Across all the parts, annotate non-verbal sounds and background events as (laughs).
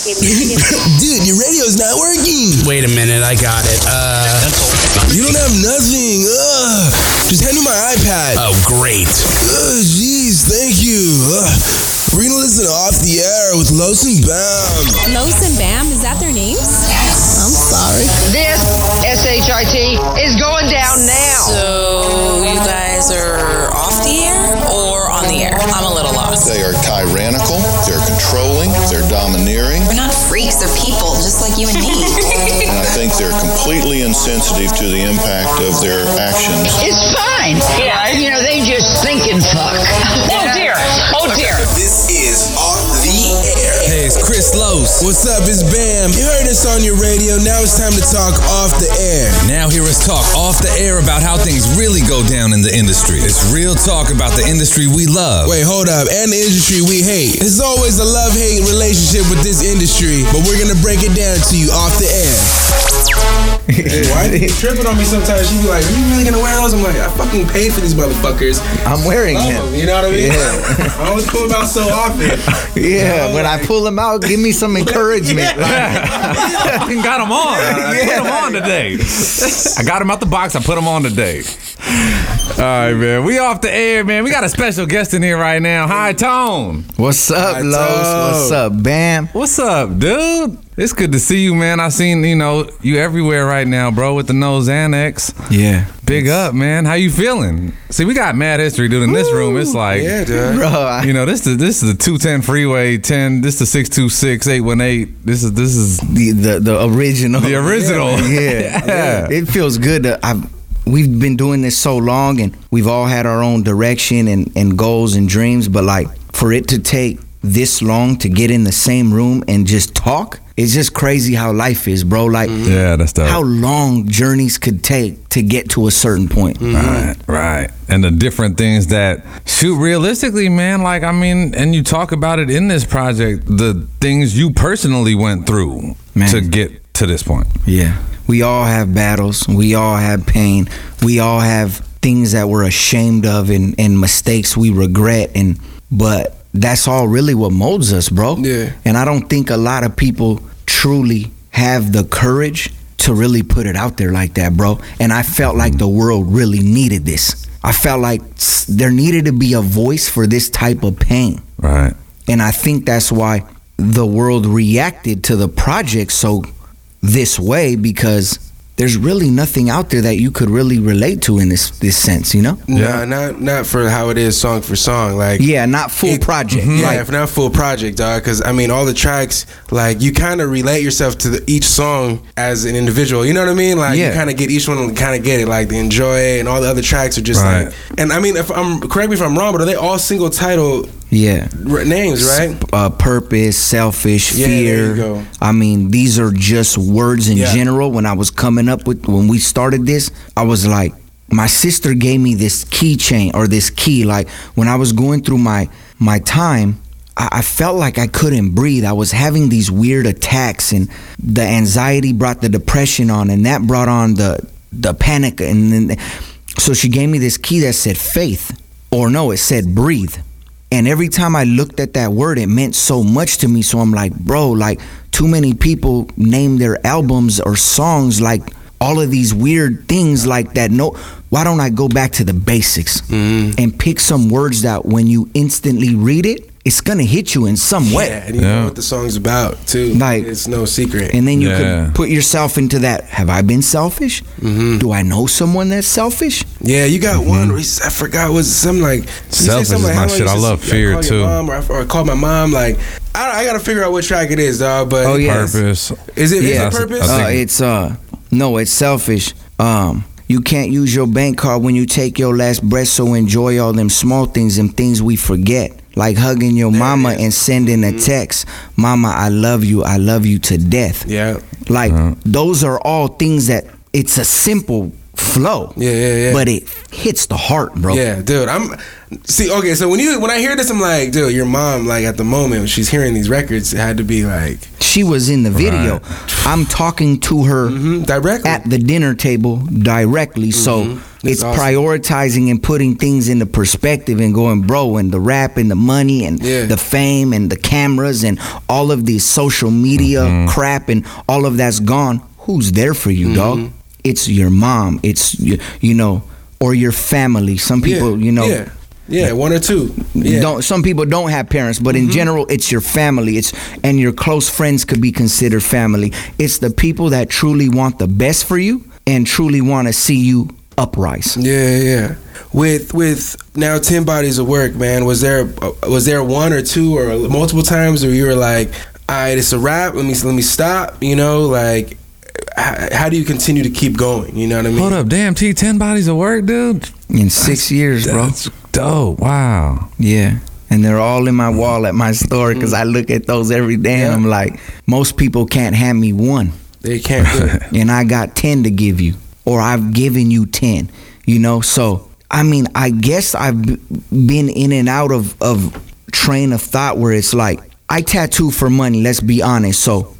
(laughs) Dude, your radio's not working. Wait a minute, I got it. Uh, You don't have nothing. Ugh. Just hand me my iPad. oh, great. Ugh, Jeez, thank you. Ugh. We're gonna listen Off the Air with Los and Bam. Los and Bam, is that their names? Yes. I'm sorry. This SHIT is going down now. So you guys are off the air or on the air? I'm a little lost. They are tyrannical, they're controlling, they're domineering, We're not freaks, they're people, just like you and me. (laughs) and I think they're completely insensitive to the impact of their actions. It's fine. Yeah. You know, they just think and fuck. Los. What's up? It's Bam. You heard us on your radio. Now it's time to talk off the air. Now hear us talk off the air about how things really go down in the industry. It's real talk about the industry we love. Wait, hold up. And the industry we hate. It's always a love hate relationship with this industry, but we're gonna break it down to you off the air. Why they tripping on me sometimes? She be like, Are you really gonna wear those? I'm like, I fucking paid for these motherfuckers. I'm wearing oh, them, you know what I mean? Yeah. (laughs) I always pull them out so often. (laughs) Yeah, when I pull them out, give me some encouragement. I (laughs) (laughs) got them on. I put them on today. I got them out the box. I put them on today. All right, man. We off the air, man. We got a special guest in here right now. Hi, Tone. What's up, Hi, Los? What's up, Bam? What's up, dude? It's good to see you, man. I've seen you know you everywhere right now, bro, with the nose annex. Yeah. Big up, man. How you feeling? See, we got mad history, dude. In this room, it's like, Yeah, dude. Bro, I, you know, this is this is the two ten freeway ten. This is the six two six eight one eight. This is this is the, the the original. the original. Yeah, Yeah. (laughs) It feels good. To, I've, we've been doing this so long, and we've all had our own direction and, and goals and dreams. But like for it to take this long to get in the same room and just talk, it's just crazy how life is, bro. Like mm-hmm. Yeah, that's dope. how long journeys could take to get to a certain point. Mm-hmm. Right, right. And the different things that shoot realistically, man, like I mean, and you talk about it in this project, the things you personally went through Man. to get to this point. Yeah. We all have battles. We all have pain. We all have things that we're ashamed of and, and mistakes we regret and but that's all really what molds us, bro. Yeah. And I don't think a lot of people truly have the courage to really put it out there like that, bro. And I felt like the world really needed this. I felt like there needed to be a voice for this type of pain. Right. And I think that's why the world reacted to the project so this way because there's really nothing out there that you could really relate to in this this sense, you know? Nah, not not for how it is song for song. Like Yeah, not full It- project. Yeah, Like, if not full project, dog. Because I mean, all the tracks, like you kind of relate yourself to the, each song as an individual. You know what I mean? Like you kind of get each one, and kind of get it. Like the enjoy and all the other tracks are just Right. like. And I mean, if I'm correct me if I'm wrong, but are they all single title yeah. r- names, right? Uh, purpose, selfish, Yeah, there fear. you go. I mean, these are just words in Yeah. general. When I was coming up with, when we started this, I was like, my sister gave me this keychain or this key. Like when I was going through my my time, I, I felt like I couldn't breathe. I was having these weird attacks, and the anxiety brought the depression on, and that brought on the the panic. And then, so she gave me this key that said faith, or no, it said breathe. And every time I looked at that word, it meant so much to me. So I'm like, bro, like too many people name their albums or songs like all of these weird things like that. No, why don't I go back to the basics mm-hmm. and pick some words that when you instantly read it, it's gonna hit you in some way. Yeah, and you Yeah. know what the song's about too. Like- it's no secret. And then you Yeah. could put yourself into that. Have I been selfish? Do I know someone that's selfish? Yeah, you got one. where he s- I forgot was something like Selfish something is my shit. I just- love fear, call your too. Mom, or, I, or I called my mom. Like I, I got to figure out what track it is, dog. But Oh, yeah. Purpose. is it, is Yeah. it purpose? Uh, it's uh no, it's selfish. Um, you can't use your bank card when you take your last breath. So enjoy all them small things, them things we forget, like hugging your mama and sending a mm-hmm. text, "Mama, I love you. I love you to death." yeah. Like uh-huh. those are all things that it's a simple flow. Yeah, yeah, yeah. But it hits the heart, bro. Yeah, dude. I'm see. Okay, so when you when I hear this, I'm like, dude, your mom, like at the moment when she's hearing these records, it had to be like She was in the video. Right. I'm talking to her mhm, directly. at the dinner table directly. So mm-hmm. It's awesome. prioritizing and putting things into perspective and going, bro, and the rap and the money and Yeah. the fame and the cameras and all of these social media Mm-hmm. crap and all of that's gone. Who's there for you, dog? Mm-hmm. It's your mom. It's you, you know, or your family. Some people, yeah. you know, Yeah. Yeah, one or two. Yeah. don't some people don't have parents but in general it's your family it's and your close friends could be considered family it's the people that truly want the best for you and truly want to see you uprise Yeah, yeah. With with now ten bodies of work, man. Was there was there one or two or multiple times where you were like, "All right, it's a wrap. Let me let me stop." You know, like how, how do you continue to keep going? You know what I mean? Hold up, damn T, ten bodies of work, dude. in 6 years bro That's dope. Wow. yeah and they're all in my wall at my store because I look at those every day and I'm like, most people can't hand me one. They can't do it. (laughs) and I got 10 to give you, or I've given you 10, you know? So, I mean, I guess I've been in and out of, of train of thought where it's like, I tattoo for money, let's be honest. So,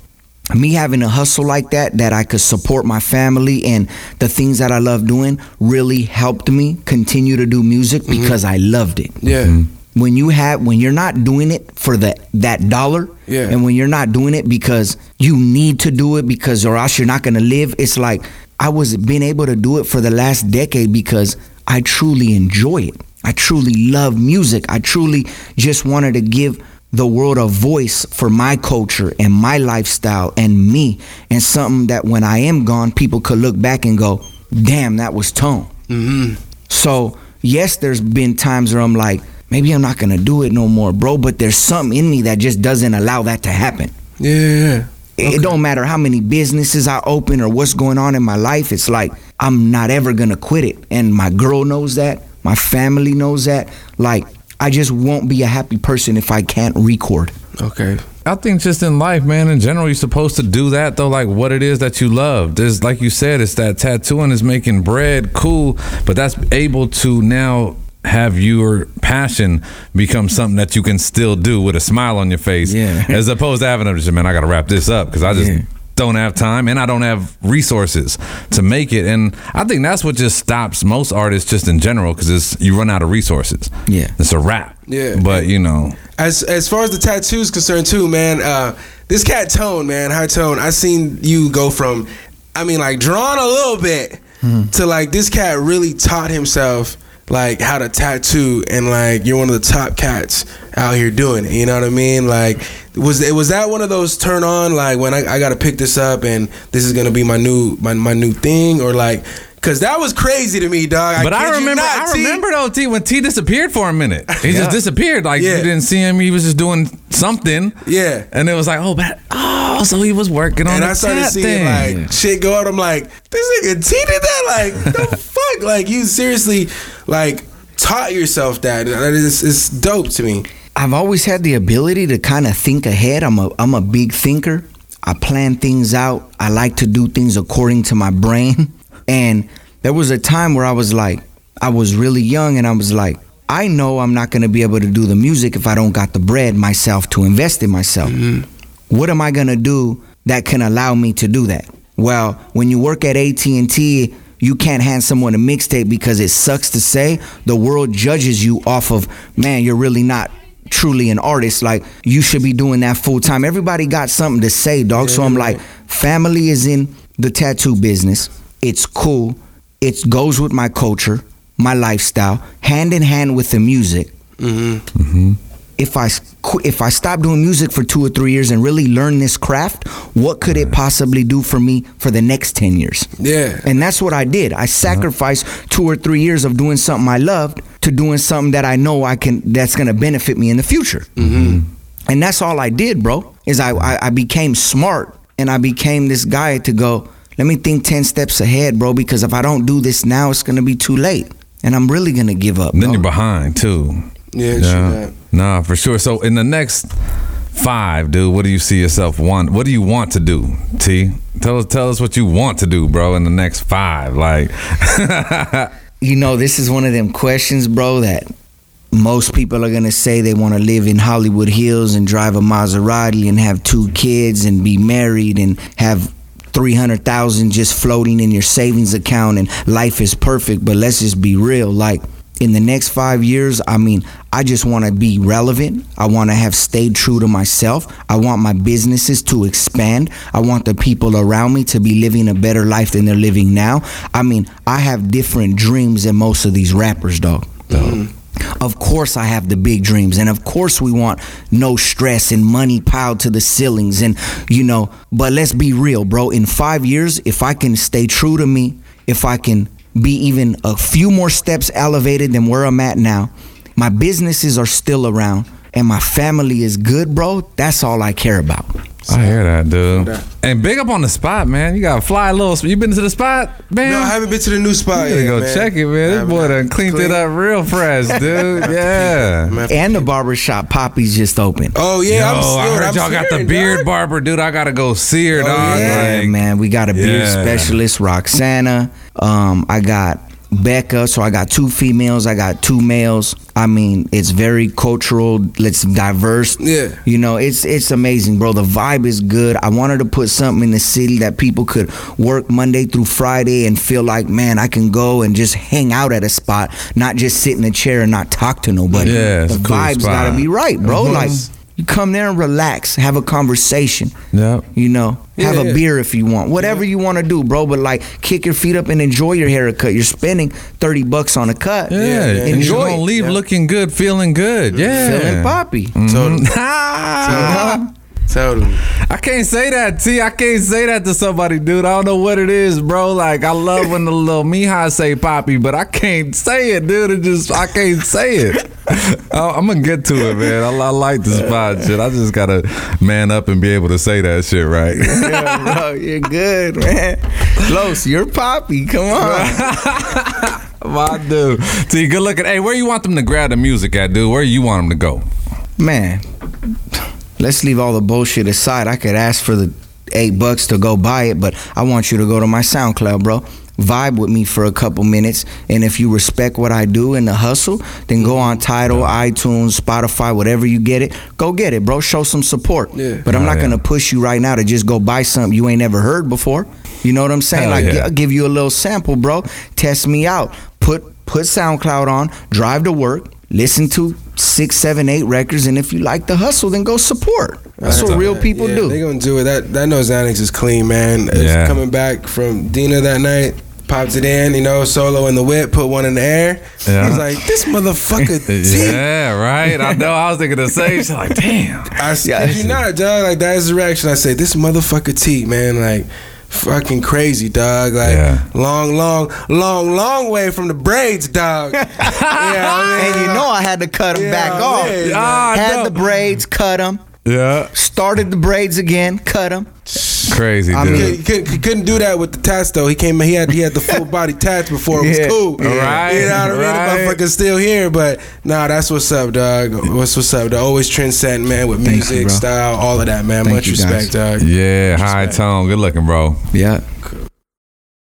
me having a hustle like that, that I could support my family and the things that I love doing really helped me continue to do music mm-hmm. because I loved it Yeah. Mm-hmm. When you have when you're not doing it for the that dollar Yeah. and when you're not doing it because you need to do it because or else you're not gonna live it's like i was being able to do it for the last decade because i truly enjoy it. I truly love music. I truly just wanted to give the world a voice for my culture and my lifestyle and me and something that when i am gone people could look back and go damn that was tone. Mm-hmm. So yes, there's been times where I'm like, maybe I'm not gonna do it no more, bro. But there's something in me that just doesn't allow that to happen. Yeah. yeah. It- It don't matter how many businesses I open or what's going on in my life. It's like I'm not ever gonna quit it, and my girl knows that. My family knows that. Like I just won't be a happy person if I can't record. Okay. I think just in life, man, in general, you're supposed to do that though, like what it is that you love. There's like you said, it's that tattooing is making bread, cool, but that's able to now have your passion become something that you can still do with a smile on your face. Yeah. As opposed to having to just, man, I gotta wrap this up because I just Yeah. don't have time and I don't have resources to make it. And I think that's what just stops most artists just in general, because it's you run out of resources. Yeah. It's a wrap. Yeah. But you know, As as far as the tattoos concerned too, man. Uh, this cat tone, man, high tone. I seen you go from, I mean, like drawn a little bit to like this cat really taught himself like how to tattoo, and like you're one of the top cats out here doing it. You know what I mean? Like, was it was that one of those turn on like when I, I got to pick this up and this is gonna be my new my my new thing, or like. Cause that was crazy to me, dog. But I, you remember, not, I T. remember though, T when T disappeared for a minute. He Yeah. just disappeared. Like Yeah. you didn't see him. He was just doing something. Yeah. And it was like, oh, but oh, so he was working on that. And the I started tat seeing thing. like shit go out. I'm like, this nigga T did that? Like, the (laughs) fuck? Like, you seriously like taught yourself that. That is it's dope to me. I've always had the ability to kind of think ahead. I'm a I'm a big thinker. I plan things out. I like to do things according to my brain. (laughs) And there was a time where I was like, I was really young and I was like, I know I'm not going to be able to do the music if I don't got the bread myself to invest in myself. Mm-hmm. What am I going to do that can allow me to do that? Well, when you work at AT&T, you can't hand someone a mixtape because it sucks to say the world judges you off of, man, you're really not truly an artist. Like you should be doing that full time. Everybody got something to say, dog. So I'm like, family is in the tattoo business. It's cool. It goes with my culture, my lifestyle, hand in hand with the music. Mm-hmm. Mm-hmm. If I if I stop doing music for two or three years and really learn this craft, what could it possibly do for me for the next ten years? Yeah. And that's what I did. I sacrificed two or three years of doing something I loved to doing something that I know I can that's gonna benefit me in the future. Mm-hmm. And that's all I did, bro. Is I, I I became smart and I became this guy to go. Let me think ten steps ahead, bro. Because if I don't do this now, it's gonna be too late, and I'm really gonna give up. Then bro. you're behind too. Yeah, true. Nah, for sure. So in the next five, dude, what do you see yourself want? What do you want to do? T, tell us, tell us what you want to do, bro. In the next five, like, (laughs) you know, this is one of them questions, bro, that most people are gonna say they want to live in Hollywood Hills and drive a Maserati and have two kids and be married and have 300,000 just floating in your savings account and life is perfect, but let's just be real. Like in the next 5 years, I mean, I just want to be relevant. I want to have stayed true to myself. I want my businesses to expand. I want the people around me to be living a better life than they're living now. I mean, I have different dreams than most of these rappers, dog. Mm-hmm. Of course, I have the big dreams, and of course, we want no stress and money piled to the ceilings, and you know. But let's be real, bro. In five years, if I can stay true to me, if I can be even a few more steps elevated than where I'm at now, my businesses are still around, and my family is good, bro. That's all I care about. I hear that, dude. And big up on the spot, man. You got to fly a little. You been to the spot, man? No, I haven't been to the new spot You yet. gotta go man. check it, man. This boy done cleaned it up real fresh, (laughs) dude. Yeah. And the barbershop Poppy's just open. Oh yeah, I'm Yo, I heard I'm y'all got the beard dog. barber, dude. I gotta go see her, dog. Yeah, Like, man. We got a beard Yeah. specialist, Roxana. Um, I got Becca. So I got two females. I got two males. I mean, it's very cultural. It's diverse. Yeah. You know, it's it's amazing, bro. The vibe is good. I wanted to put something in the city that people could work Monday through Friday and feel like, man, I can go and just hang out at a spot, not just sit in a chair and not talk to nobody. Yeah, the a cool gotta be right, bro. Mhm. Like you come there and relax, have a conversation. Yep. You know, have Yeah, a yeah. beer if you want, whatever you want to do, bro. But like, kick your feet up and enjoy your haircut. You're spending thirty bucks on a cut. Yeah, yeah. and you're enjoy. gonna it. leave looking good, feeling good. Yeah, Feeling poppy. Totally. Ah. (laughs) Totally. I can't say that, T. I can't say that to somebody, dude. I don't know what it is, bro. Like, I love when the little Mihai say poppy, but I can't say it, dude. It just, I can't say it. I- I'm gonna get to it, man. I, I like the spot shit. I just gotta man up and be able to say that shit right. yeah, bro, you're good, man. Los, you're poppy. Come on. My dude. T, good looking. Hey, where you want them to grab the music at, dude? Where you want them to go? man, let's leave all the bullshit aside. I could ask for the eight bucks to go buy it, but I want you to go to my SoundCloud, bro. Vibe with me for a couple minutes, and if you respect what I do and the hustle, then go on Tidal, iTunes, Spotify, whatever you get it, go get it, bro. Show some support. Yeah. But I'm Oh, not gonna push you right now to just go buy something you ain't never heard before. You know what I'm saying? Hell like, yeah. I'll give you a little sample, bro. Test me out. Put put SoundCloud on. Drive to work. Listen to six, seven, eight records, and if you like the hustle, then go support. That's what real people yeah, do. They're gonna do it. That that knows Xanax is clean, man. It's Yeah. Coming back from Dina that night, popped it in, you know, solo in the whip, put one in the air. Yeah. He's like, this motherfucker. (laughs) T. Yeah, right. I know. I was thinking the same shit. Like, damn. I said, you not, dog. Like that is the reaction. I said, this motherfucker T, man. Like. Fucking crazy, dog. Like Yeah. long, long, long, long way from the braids, dog. (laughs) yeah, I mean, and you know I had to cut them Yeah, back off. man. Ah, I had know. the braids, cut them. Yeah. Started the braids again, cut them. Crazy, I dude. mean- He couldn't, he couldn't do that with the tats though. He came, he had he had the full body tats before it was (laughs) Yeah. cool. Right, You know what I mean? right. The motherfucker's still here, but nah, that's what's up, dog. What's what's up? Dog. Always trendsetting, man, with Thank music, you, style, all of that, man. Thank Much you, guys. respect, dog. yeah, high tone. Good looking, bro. Yeah.